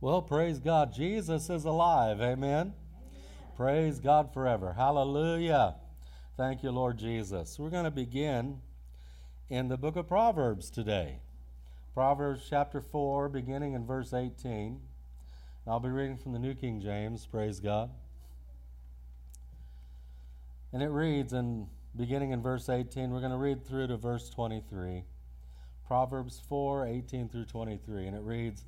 Well, praise God. Jesus is alive. Amen. Praise God forever. Hallelujah. Thank you, Lord Jesus. We're going to begin in the book of Proverbs today. Proverbs chapter 4, beginning in verse 18. I'll be reading from the New King James. Praise God. And it reads, in beginning in verse 18, we're going to read through to verse 23. Proverbs 4, 18 through 23. And it reads,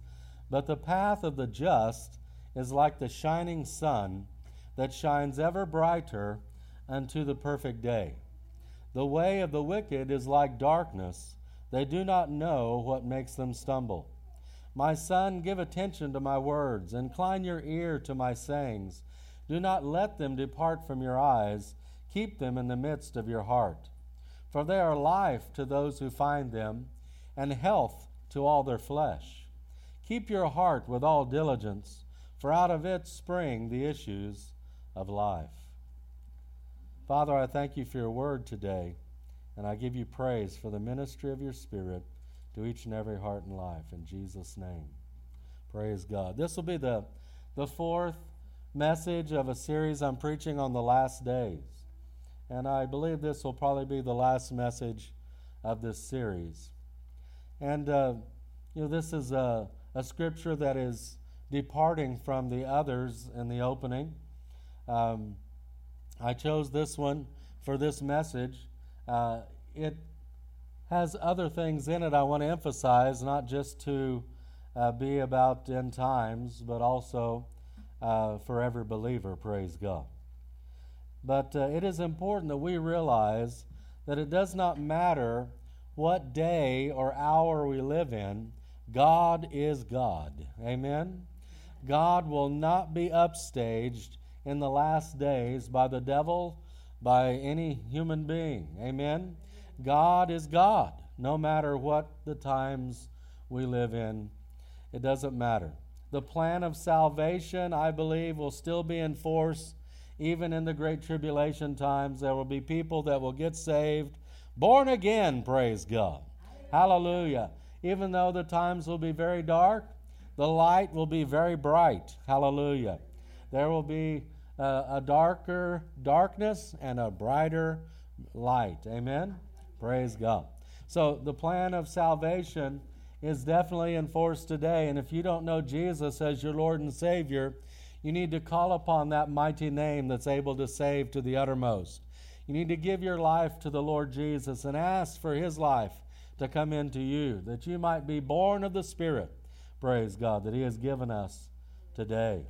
But the path of the just is like the shining sun that shines ever brighter unto the perfect day. The way of the wicked is like darkness. They do not know what makes them stumble. My son, give attention to my words. Incline your ear to my sayings. Do not let them depart from your eyes. Keep them in the midst of your heart. For they are life to those who find them, and health to all their flesh. Keep your heart with all diligence, for out of it spring the issues of life. Father, I thank you for your word today, and I give you praise for the ministry of your Spirit to each and every heart and life. In Jesus' name. Praise God. This will be the, the fourth message of a series I'm preaching on the last days. And I believe this will probably be the last message of this series. And, uh, you know, this is a, a scripture that is departing from the others in the opening. Um, I chose this one for this message. Uh, it has other things in it I want to emphasize, not just to uh, be about end times, but also uh, for every believer, praise God. But uh, it is important that we realize that it does not matter what day or hour we live in, God is God. Amen? God will not be upstaged in the last days by the devil, by any human being. Amen? God is God, no matter what the times we live in. It doesn't matter. The plan of salvation, I believe, will still be in force even in the great tribulation times. There will be people that will get saved, born again, praise God. Hallelujah. Even though the times will be very dark, the light will be very bright. Hallelujah. There will be uh, a darker darkness and a brighter light. Amen. Praise God. So the plan of salvation is definitely enforced today. And if you don't know Jesus as your Lord and Savior, you need to call upon that mighty name that's able to save to the uttermost. You need to give your life to the Lord Jesus and ask for His life to come into you, that you might be born of the Spirit. Praise God, that He has given us today.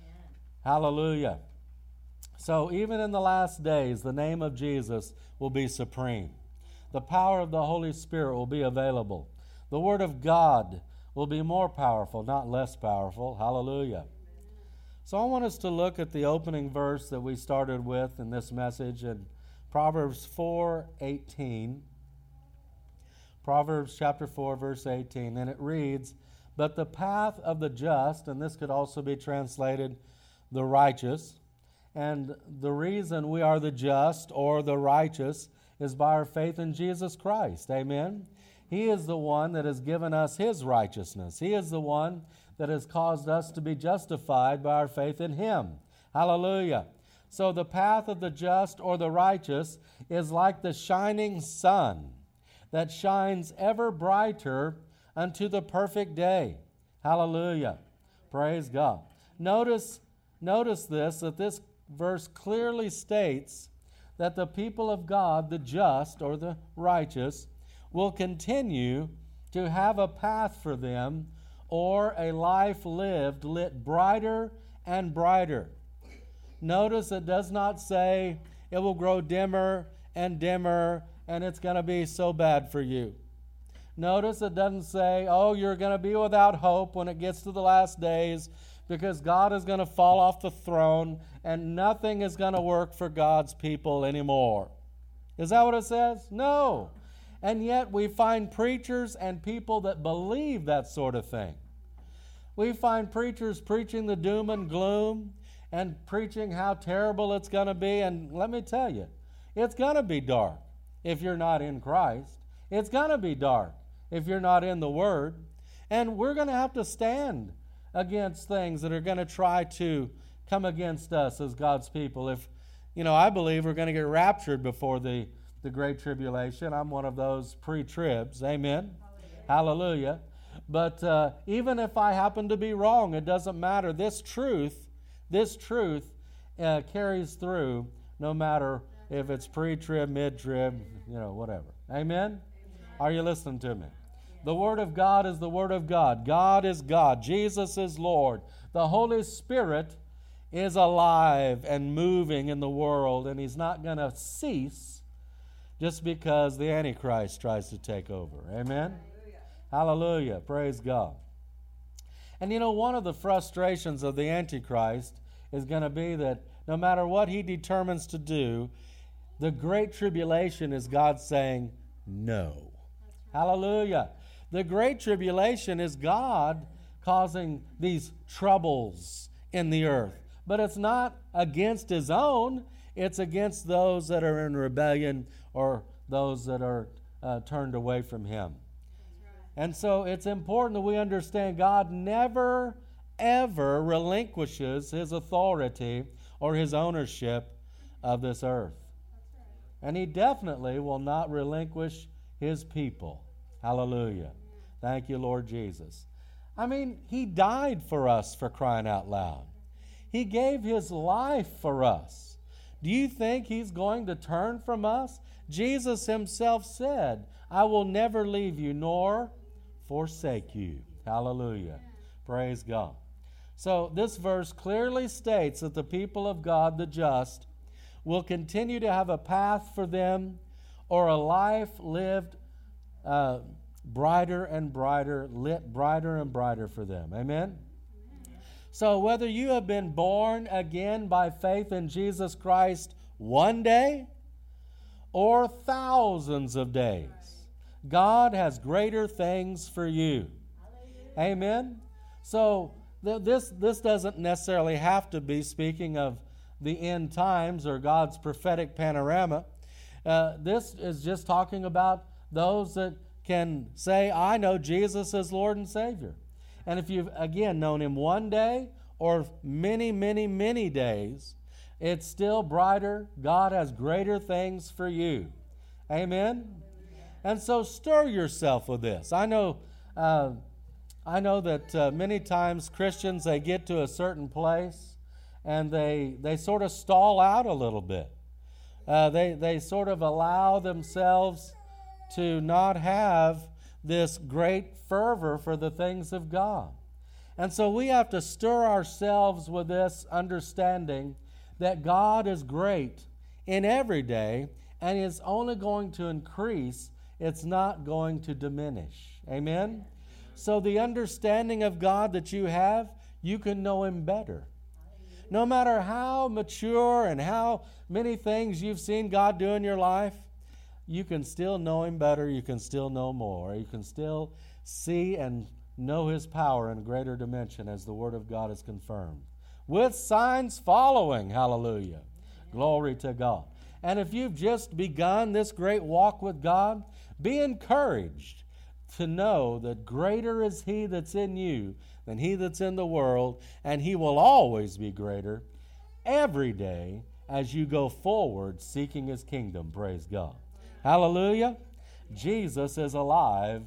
Amen. Hallelujah. So, even in the last days, the name of Jesus will be supreme. The power of the Holy Spirit will be available. The Word of God will be more powerful, not less powerful. Hallelujah. So I want us to look at the opening verse that we started with in this message in Proverbs 4:18. Proverbs chapter 4 verse 18 and it reads, "But the path of the just, and this could also be translated the righteous, and the reason we are the just or the righteous is by our faith in Jesus Christ. Amen. He is the one that has given us His righteousness. He is the one that has caused us to be justified by our faith in Him. Hallelujah. So the path of the just or the righteous is like the shining sun that shines ever brighter unto the perfect day. Hallelujah. Praise God. Notice, notice this that this verse clearly states that the people of God, the just or the righteous, will continue to have a path for them or a life lived lit brighter and brighter. Notice it does not say it will grow dimmer and dimmer and it's going to be so bad for you. Notice it doesn't say, oh, you're going to be without hope when it gets to the last days because God is going to fall off the throne and nothing is going to work for God's people anymore. Is that what it says? No. And yet we find preachers and people that believe that sort of thing. We find preachers preaching the doom and gloom and preaching how terrible it's going to be. And let me tell you, it's going to be dark if you're not in Christ. It's going to be dark if you're not in the Word. And we're going to have to stand against things that are going to try to come against us as God's people. If, you know, I believe we're going to get raptured before the, the Great Tribulation. I'm one of those pre tribs. Amen. Hallelujah. Hallelujah. But uh, even if I happen to be wrong, it doesn't matter. This truth, this truth uh, carries through no matter if it's pre trib, mid trib, you know, whatever. Amen? Are you listening to me? The Word of God is the Word of God. God is God. Jesus is Lord. The Holy Spirit is alive and moving in the world, and He's not going to cease just because the Antichrist tries to take over. Amen? Hallelujah. Hallelujah. Praise God. And you know, one of the frustrations of the Antichrist is going to be that no matter what he determines to do, the great tribulation is God saying, no. Hallelujah. The great tribulation is God causing these troubles in the earth. But it's not against his own, it's against those that are in rebellion or those that are uh, turned away from him. And so it's important that we understand God never, ever relinquishes his authority or his ownership of this earth. And he definitely will not relinquish his people. Hallelujah. Thank you, Lord Jesus. I mean, he died for us for crying out loud. He gave his life for us. Do you think he's going to turn from us? Jesus himself said, I will never leave you nor forsake you. Hallelujah. Praise God. So, this verse clearly states that the people of God, the just, will continue to have a path for them or a life lived uh, brighter and brighter, lit brighter and brighter for them. Amen? So, whether you have been born again by faith in Jesus Christ one day or thousands of days, God has greater things for you. Amen? So, th- this, this doesn't necessarily have to be speaking of the end times or God's prophetic panorama. Uh, this is just talking about those that can say, I know Jesus as Lord and Savior. And if you've, again, known Him one day or many, many, many days, it's still brighter. God has greater things for you. Amen? And so stir yourself with this. I know, uh, I know that uh, many times Christians, they get to a certain place and they, they sort of stall out a little bit. Uh, they, they sort of allow themselves to not have this great fervor for the things of God. And so we have to stir ourselves with this understanding that God is great in every day and is only going to increase, it's not going to diminish. Amen? So the understanding of God that you have, you can know Him better. No matter how mature and how many things you've seen God do in your life, you can still know Him better. You can still know more. You can still see and know His power in a greater dimension as the Word of God is confirmed. With signs following. Hallelujah. Glory to God. And if you've just begun this great walk with God, be encouraged to know that greater is He that's in you than He that's in the world, and He will always be greater every day as you go forward seeking His kingdom. Praise God. Hallelujah. Jesus is alive,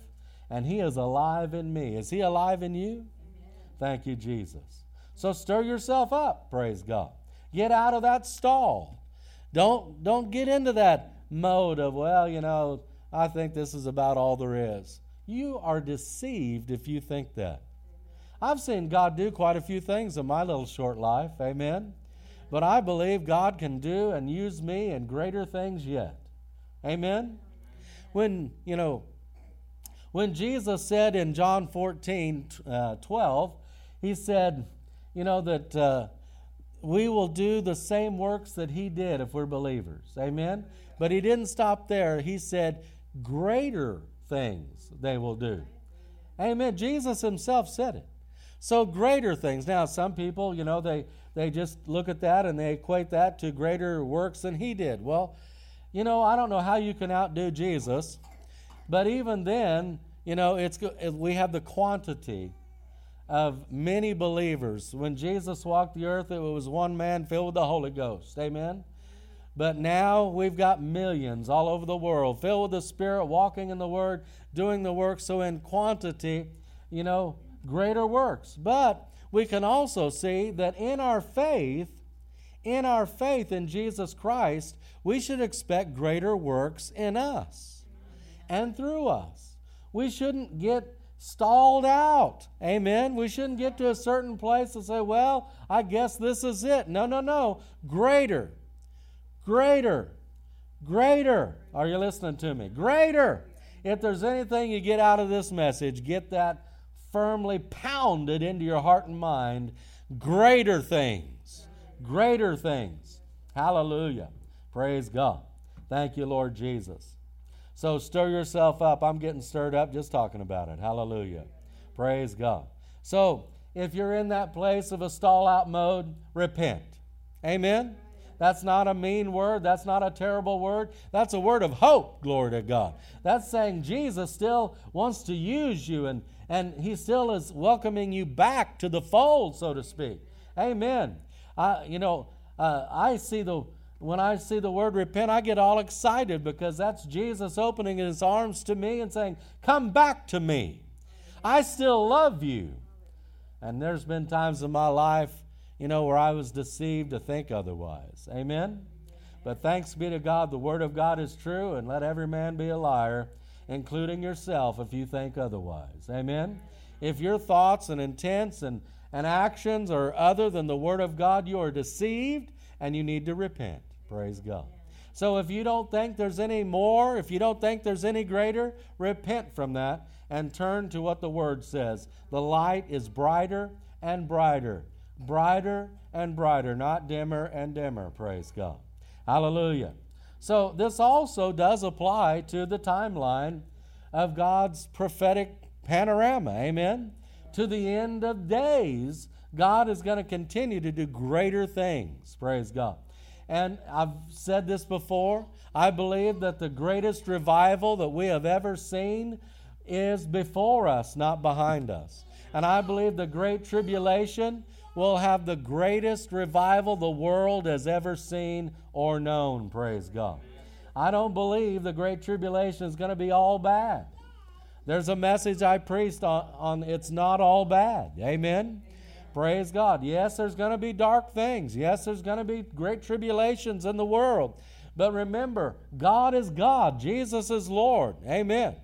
and He is alive in me. Is He alive in you? Thank you, Jesus. So stir yourself up, praise God. Get out of that stall. Don't, don't get into that mode of, well, you know, I think this is about all there is. You are deceived if you think that. I've seen God do quite a few things in my little short life, amen. But I believe God can do and use me in greater things yet. Amen? When, you know, when Jesus said in John 14, uh, 12, he said, you know, that uh, we will do the same works that he did if we're believers. Amen? But he didn't stop there. He said, greater things they will do. Amen. Jesus himself said it. So greater things. Now, some people, you know, they, they just look at that and they equate that to greater works than he did. Well, you know, I don't know how you can outdo Jesus, but even then, you know, it's we have the quantity of many believers. When Jesus walked the earth, it was one man filled with the Holy Ghost. Amen. But now we've got millions all over the world filled with the Spirit, walking in the Word, doing the work. So, in quantity, you know, greater works. But we can also see that in our faith, in our faith in Jesus Christ, we should expect greater works in us and through us. We shouldn't get stalled out. Amen. We shouldn't get to a certain place and say, well, I guess this is it. No, no, no. Greater, greater, greater. Are you listening to me? Greater. If there's anything you get out of this message, get that firmly pounded into your heart and mind. Greater things. Greater things. Hallelujah. Praise God. Thank you, Lord Jesus. So stir yourself up. I'm getting stirred up just talking about it. Hallelujah. Praise God. So if you're in that place of a stall out mode, repent. Amen. That's not a mean word. That's not a terrible word. That's a word of hope, glory to God. That's saying Jesus still wants to use you and, and he still is welcoming you back to the fold, so to speak. Amen. I, you know, uh, I see the when I see the word repent, I get all excited because that's Jesus opening his arms to me and saying, Come back to me. I still love you. And there's been times in my life, you know, where I was deceived to think otherwise. Amen? But thanks be to God, the Word of God is true, and let every man be a liar, including yourself, if you think otherwise. Amen? If your thoughts and intents and, and actions are other than the Word of God, you are deceived and you need to repent. Praise God. So if you don't think there's any more, if you don't think there's any greater, repent from that and turn to what the Word says. The light is brighter and brighter, brighter and brighter, not dimmer and dimmer. Praise God. Hallelujah. So this also does apply to the timeline of God's prophetic panorama. Amen. To the end of days, God is going to continue to do greater things. Praise God. And I've said this before. I believe that the greatest revival that we have ever seen is before us, not behind us. And I believe the Great Tribulation will have the greatest revival the world has ever seen or known. Praise God. I don't believe the Great Tribulation is going to be all bad. There's a message I preached on, on it's not all bad. Amen. Praise God. Yes, there's going to be dark things. Yes, there's going to be great tribulations in the world. But remember, God is God. Jesus is Lord. Amen. Amen.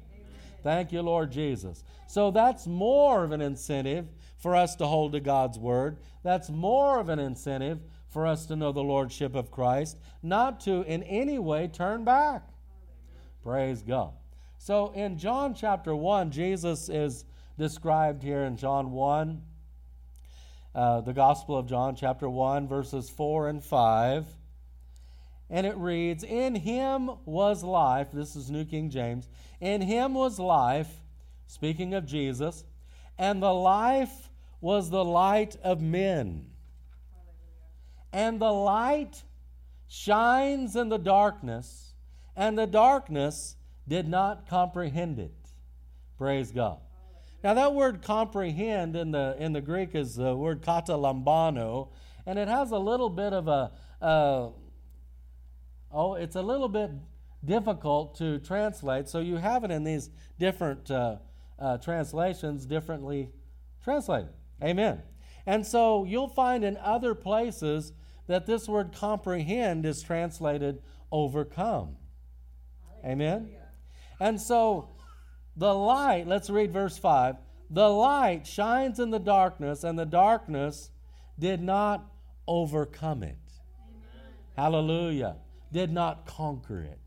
Thank you, Lord Jesus. So that's more of an incentive for us to hold to God's word. That's more of an incentive for us to know the lordship of Christ, not to in any way turn back. Praise God. So in John chapter 1, Jesus is described here in John 1 uh, the Gospel of John, chapter 1, verses 4 and 5. And it reads, In him was life. This is New King James. In him was life, speaking of Jesus, and the life was the light of men. And the light shines in the darkness, and the darkness did not comprehend it. Praise God. Now, that word comprehend in the, in the Greek is the word katalambano, and it has a little bit of a, uh, oh, it's a little bit difficult to translate. So you have it in these different uh, uh, translations, differently translated. Amen. And so you'll find in other places that this word comprehend is translated overcome. Amen. And so the light, let's read verse 5. The light shines in the darkness, and the darkness did not overcome it. Amen. Hallelujah. Did not conquer it.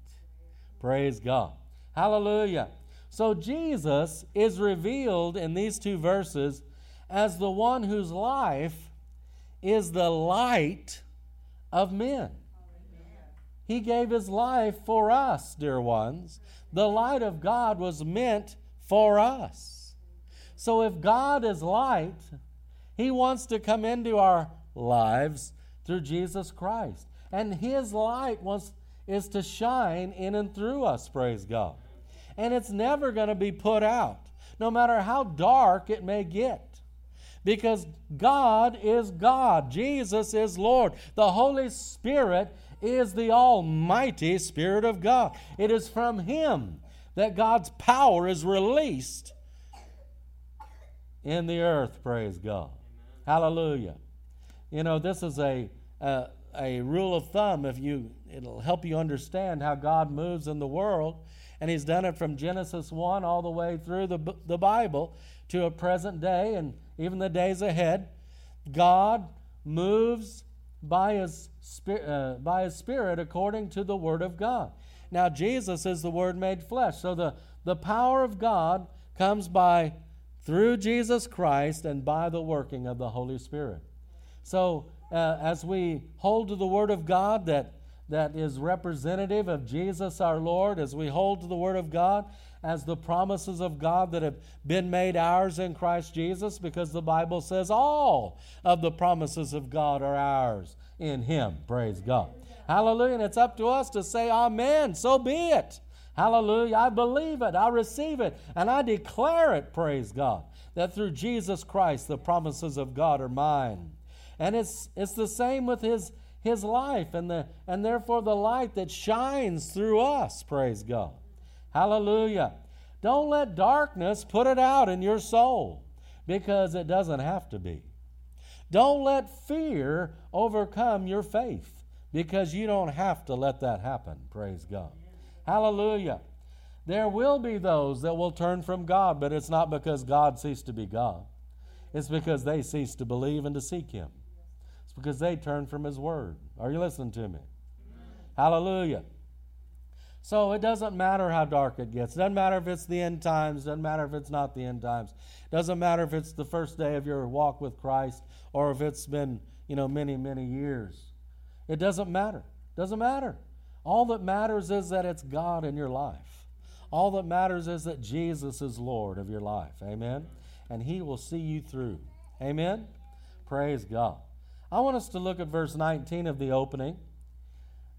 Praise God. Hallelujah. So Jesus is revealed in these two verses as the one whose life is the light of men. He gave his life for us, dear ones. The light of God was meant for us. So if God is light, he wants to come into our lives through Jesus Christ. And his light wants is to shine in and through us, praise God. And it's never going to be put out, no matter how dark it may get. Because God is God. Jesus is Lord. The Holy Spirit is the Almighty Spirit of God. It is from Him that God's power is released in the earth, praise God. Hallelujah. You know, this is a, a, a rule of thumb if you it'll help you understand how God moves in the world. And he's done it from Genesis 1 all the way through the, the Bible to a present day and even the days ahead. God moves by his, uh, by his Spirit according to the Word of God. Now, Jesus is the Word made flesh. So the, the power of God comes by through Jesus Christ and by the working of the Holy Spirit. So, uh, as we hold to the Word of God that, that is representative of Jesus our Lord, as we hold to the Word of God as the promises of God that have been made ours in Christ Jesus, because the Bible says all of the promises of God are ours in Him. Praise God. Hallelujah. And it's up to us to say, Amen. So be it. Hallelujah. I believe it. I receive it. And I declare it, praise God, that through Jesus Christ the promises of God are mine. And it's, it's the same with his, his life and, the, and therefore the light that shines through us, praise God. Hallelujah. Don't let darkness put it out in your soul because it doesn't have to be. Don't let fear overcome your faith because you don't have to let that happen. Praise God. Hallelujah. There will be those that will turn from God, but it's not because God ceased to be God. It's because they cease to believe and to seek Him. Because they turn from His Word. Are you listening to me? Hallelujah. So it doesn't matter how dark it gets. It doesn't matter if it's the end times. It doesn't matter if it's not the end times. It doesn't matter if it's the first day of your walk with Christ or if it's been, you know, many, many years. It doesn't matter. It Doesn't matter. All that matters is that it's God in your life. All that matters is that Jesus is Lord of your life. Amen. And He will see you through. Amen. Praise God. I want us to look at verse 19 of the opening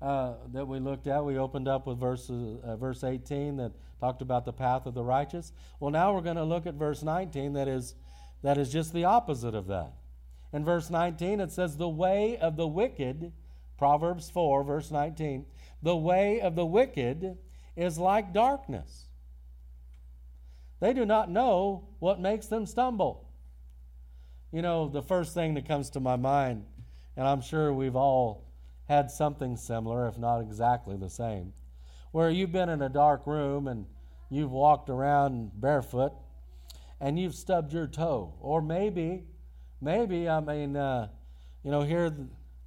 uh, that we looked at. We opened up with verse, uh, verse 18 that talked about the path of the righteous. Well, now we're going to look at verse 19 that is, that is just the opposite of that. In verse 19, it says, The way of the wicked Proverbs 4, verse 19. The way of the wicked is like darkness. They do not know what makes them stumble. You know, the first thing that comes to my mind, and I'm sure we've all had something similar, if not exactly the same, where you've been in a dark room and you've walked around barefoot and you've stubbed your toe. Or maybe, maybe, I mean, uh, you know, here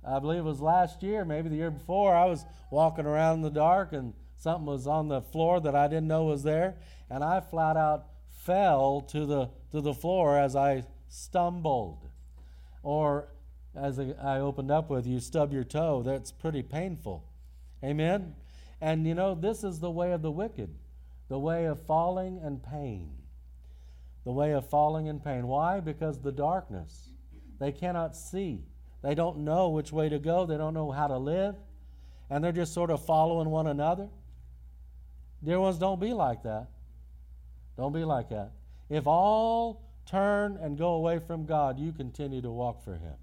I believe it was last year, maybe the year before, I was walking around in the dark and something was on the floor that I didn't know was there, and I flat out fell to the to the floor as I stumbled. Or as I opened up with you, stub your toe. That's pretty painful. Amen. And you know, this is the way of the wicked, the way of falling and pain. The way of falling and pain. Why? Because the darkness. They cannot see. They don't know which way to go, they don't know how to live, and they're just sort of following one another. Dear ones, don't be like that. Don't be like that. If all turn and go away from God, you continue to walk for Him.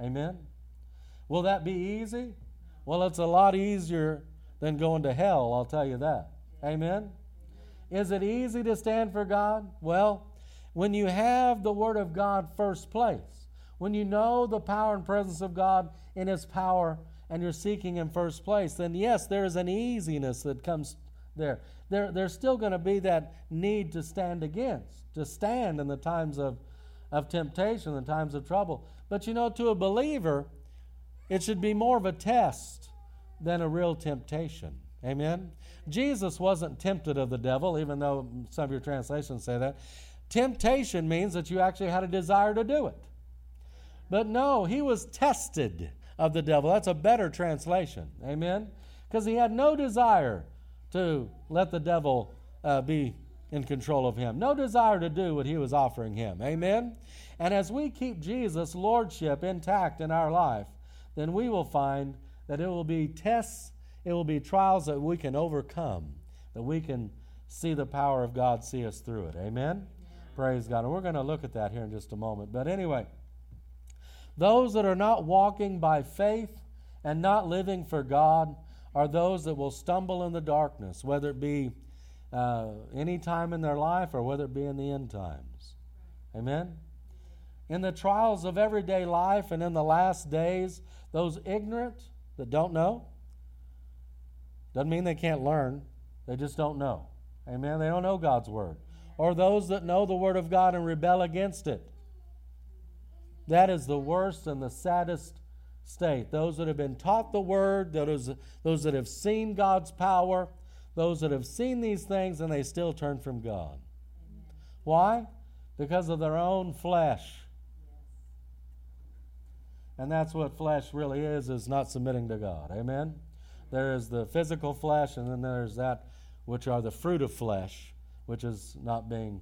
Amen? Will that be easy? Well, it's a lot easier than going to hell, I'll tell you that. Amen? Is it easy to stand for God? Well, when you have the Word of God first place, when you know the power and presence of God in His power and you're seeking in first place, then yes, there is an easiness that comes there. there there's still going to be that need to stand against, to stand in the times of, of temptation, the times of trouble. But you know, to a believer, it should be more of a test than a real temptation. Amen? Jesus wasn't tempted of the devil, even though some of your translations say that. Temptation means that you actually had a desire to do it. But no, he was tested of the devil. That's a better translation. Amen? Because he had no desire to let the devil uh, be in control of him, no desire to do what he was offering him. Amen? And as we keep Jesus' lordship intact in our life, then we will find that it will be tests, it will be trials that we can overcome, that we can see the power of God see us through it. Amen? Praise God. And we're going to look at that here in just a moment. But anyway, those that are not walking by faith and not living for God are those that will stumble in the darkness, whether it be uh, any time in their life or whether it be in the end times. Amen? In the trials of everyday life and in the last days, those ignorant that don't know, doesn't mean they can't learn, they just don't know. Amen? They don't know God's Word. Or those that know the Word of God and rebel against it. That is the worst and the saddest state. Those that have been taught the Word, those, those that have seen God's power, those that have seen these things and they still turn from God. Why? Because of their own flesh. And that's what flesh really is, is not submitting to God. Amen? There is the physical flesh, and then there's that which are the fruit of flesh, which is not being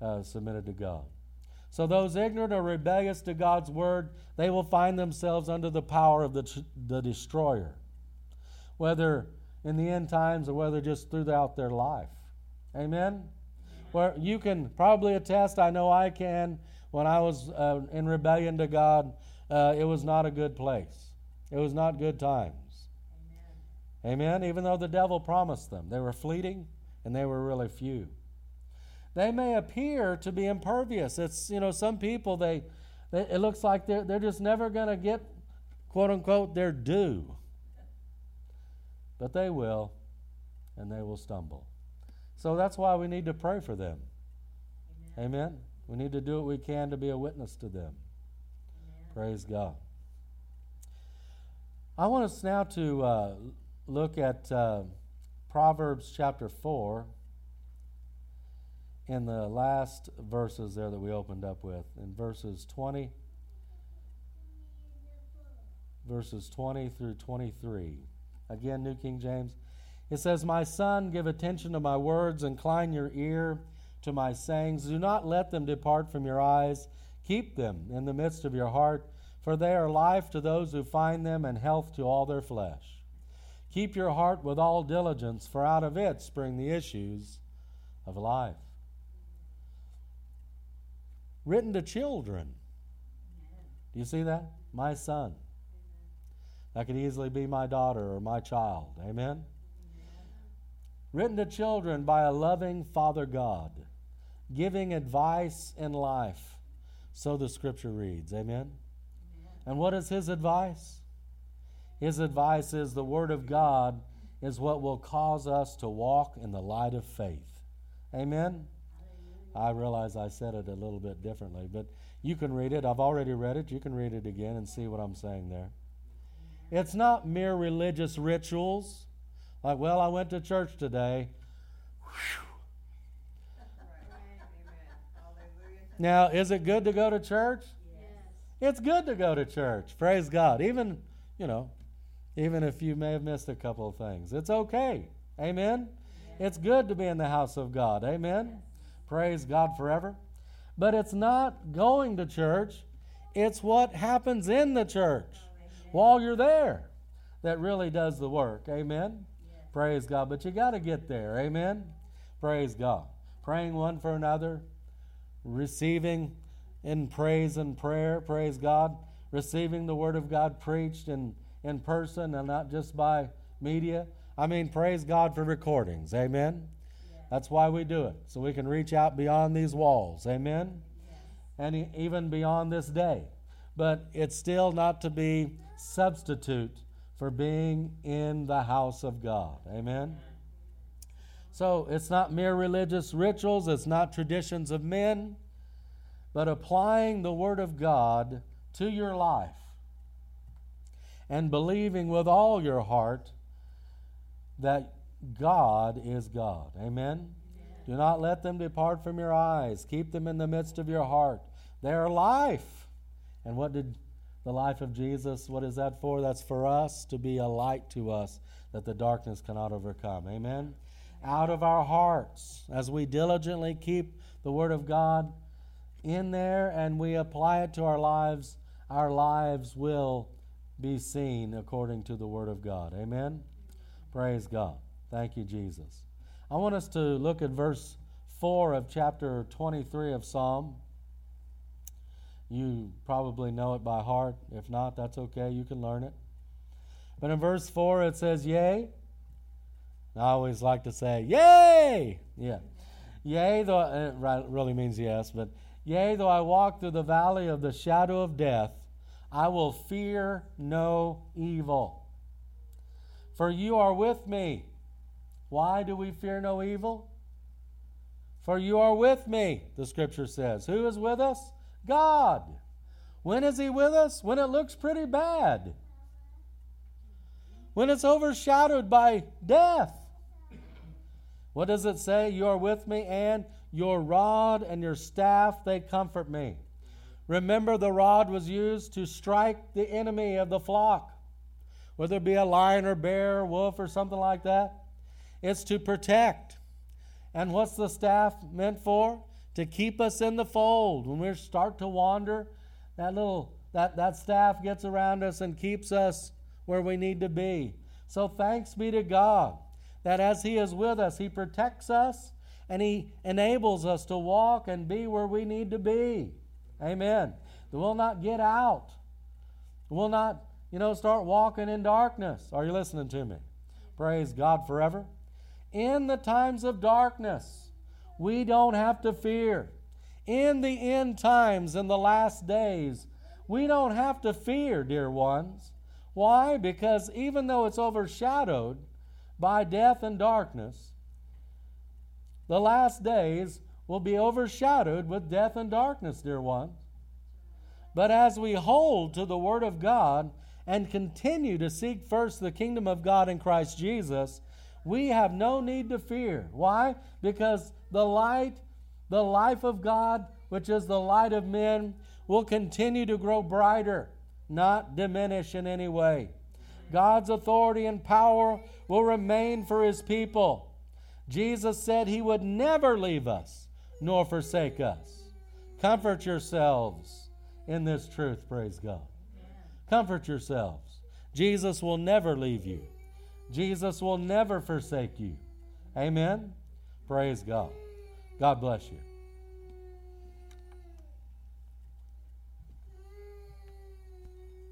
uh, submitted to God. So those ignorant or rebellious to God's word, they will find themselves under the power of the, the destroyer, whether in the end times or whether just throughout their life. Amen? Where you can probably attest, I know I can, when I was uh, in rebellion to God, uh, it was not a good place. It was not good times. Amen. Amen. Even though the devil promised them, they were fleeting and they were really few. They may appear to be impervious. It's, you know, some people, they, they it looks like they're, they're just never going to get, quote unquote, their due. But they will, and they will stumble. So that's why we need to pray for them. Amen. Amen. We need to do what we can to be a witness to them. Amen. Praise God. I want us now to uh, look at uh, Proverbs chapter 4 in the last verses there that we opened up with, in verses 20, verses 20 through 23. Again, New King James. It says, My son, give attention to my words, incline your ear to my sayings. Do not let them depart from your eyes. Keep them in the midst of your heart, for they are life to those who find them and health to all their flesh. Keep your heart with all diligence, for out of it spring the issues of life. Written to children. Do you see that? My son. That could easily be my daughter or my child. Amen? Written to children by a loving Father God, giving advice in life. So the scripture reads. Amen? And what is his advice? His advice is the Word of God is what will cause us to walk in the light of faith. Amen? I realize I said it a little bit differently, but you can read it. I've already read it. You can read it again and see what I'm saying there. It's not mere religious rituals, like, well, I went to church today. Now, is it good to go to church? Yes. It's good to go to church. Praise God. Even, you know, even if you may have missed a couple of things. It's okay. Amen. It's good to be in the house of God. Amen. Praise God forever. But it's not going to church, it's what happens in the church while you're there that really does the work. Amen? Yes. Praise God. But you got to get there. Amen? Praise God. Praying one for another, receiving in praise and prayer, praise God, receiving the Word of God preached in, in person and not just by media. I mean, praise God for recordings. Amen? That's why we do it, so we can reach out beyond these walls. Amen? Yes. And even beyond this day. But it's still not to be substitute for being in the house of God. Amen? So it's not mere religious rituals, it's not traditions of men, but applying the Word of God to your life and believing with all your heart that God is God. Amen? Do not let them depart from your eyes. Keep them in the midst of your heart. They are life. And what did the life of Jesus, what is that for? That's for us to be a light to us that the darkness cannot overcome. Amen? Out of our hearts, as we diligently keep the Word of God in there and we apply it to our lives, our lives will be seen according to the Word of God. Amen? Praise God. Thank you, Jesus. I want us to look at verse 4 of chapter 23 of Psalm. You probably know it by heart. If not, that's okay. You can learn it. But in verse 4, it says, Yea. I always like to say, Yay! Yeah. Yea, though uh, it really means yes, but yea, though I walk through the valley of the shadow of death, I will fear no evil. For you are with me. Why do we fear no evil? For you are with me, the scripture says. Who is with us? God. When is He with us? When it looks pretty bad. When it's overshadowed by death. What does it say? You are with me, and your rod and your staff, they comfort me. Remember, the rod was used to strike the enemy of the flock, whether it be a lion or bear or wolf or something like that. It's to protect. And what's the staff meant for? To keep us in the fold. When we start to wander, that little that, that staff gets around us and keeps us where we need to be. So thanks be to God that as He is with us, He protects us and He enables us to walk and be where we need to be. Amen. We'll not get out. We'll not, you know, start walking in darkness. Are you listening to me? Praise God forever in the times of darkness. We don't have to fear. In the end times, in the last days, we don't have to fear, dear ones. Why? Because even though it's overshadowed by death and darkness, the last days will be overshadowed with death and darkness, dear ones. But as we hold to the Word of God and continue to seek first the kingdom of God in Christ Jesus, we have no need to fear. Why? Because the light, the life of God, which is the light of men, will continue to grow brighter, not diminish in any way. God's authority and power will remain for his people. Jesus said he would never leave us nor forsake us. Comfort yourselves in this truth, praise God. Comfort yourselves. Jesus will never leave you. Jesus will never forsake you. Amen. Praise God. God bless you.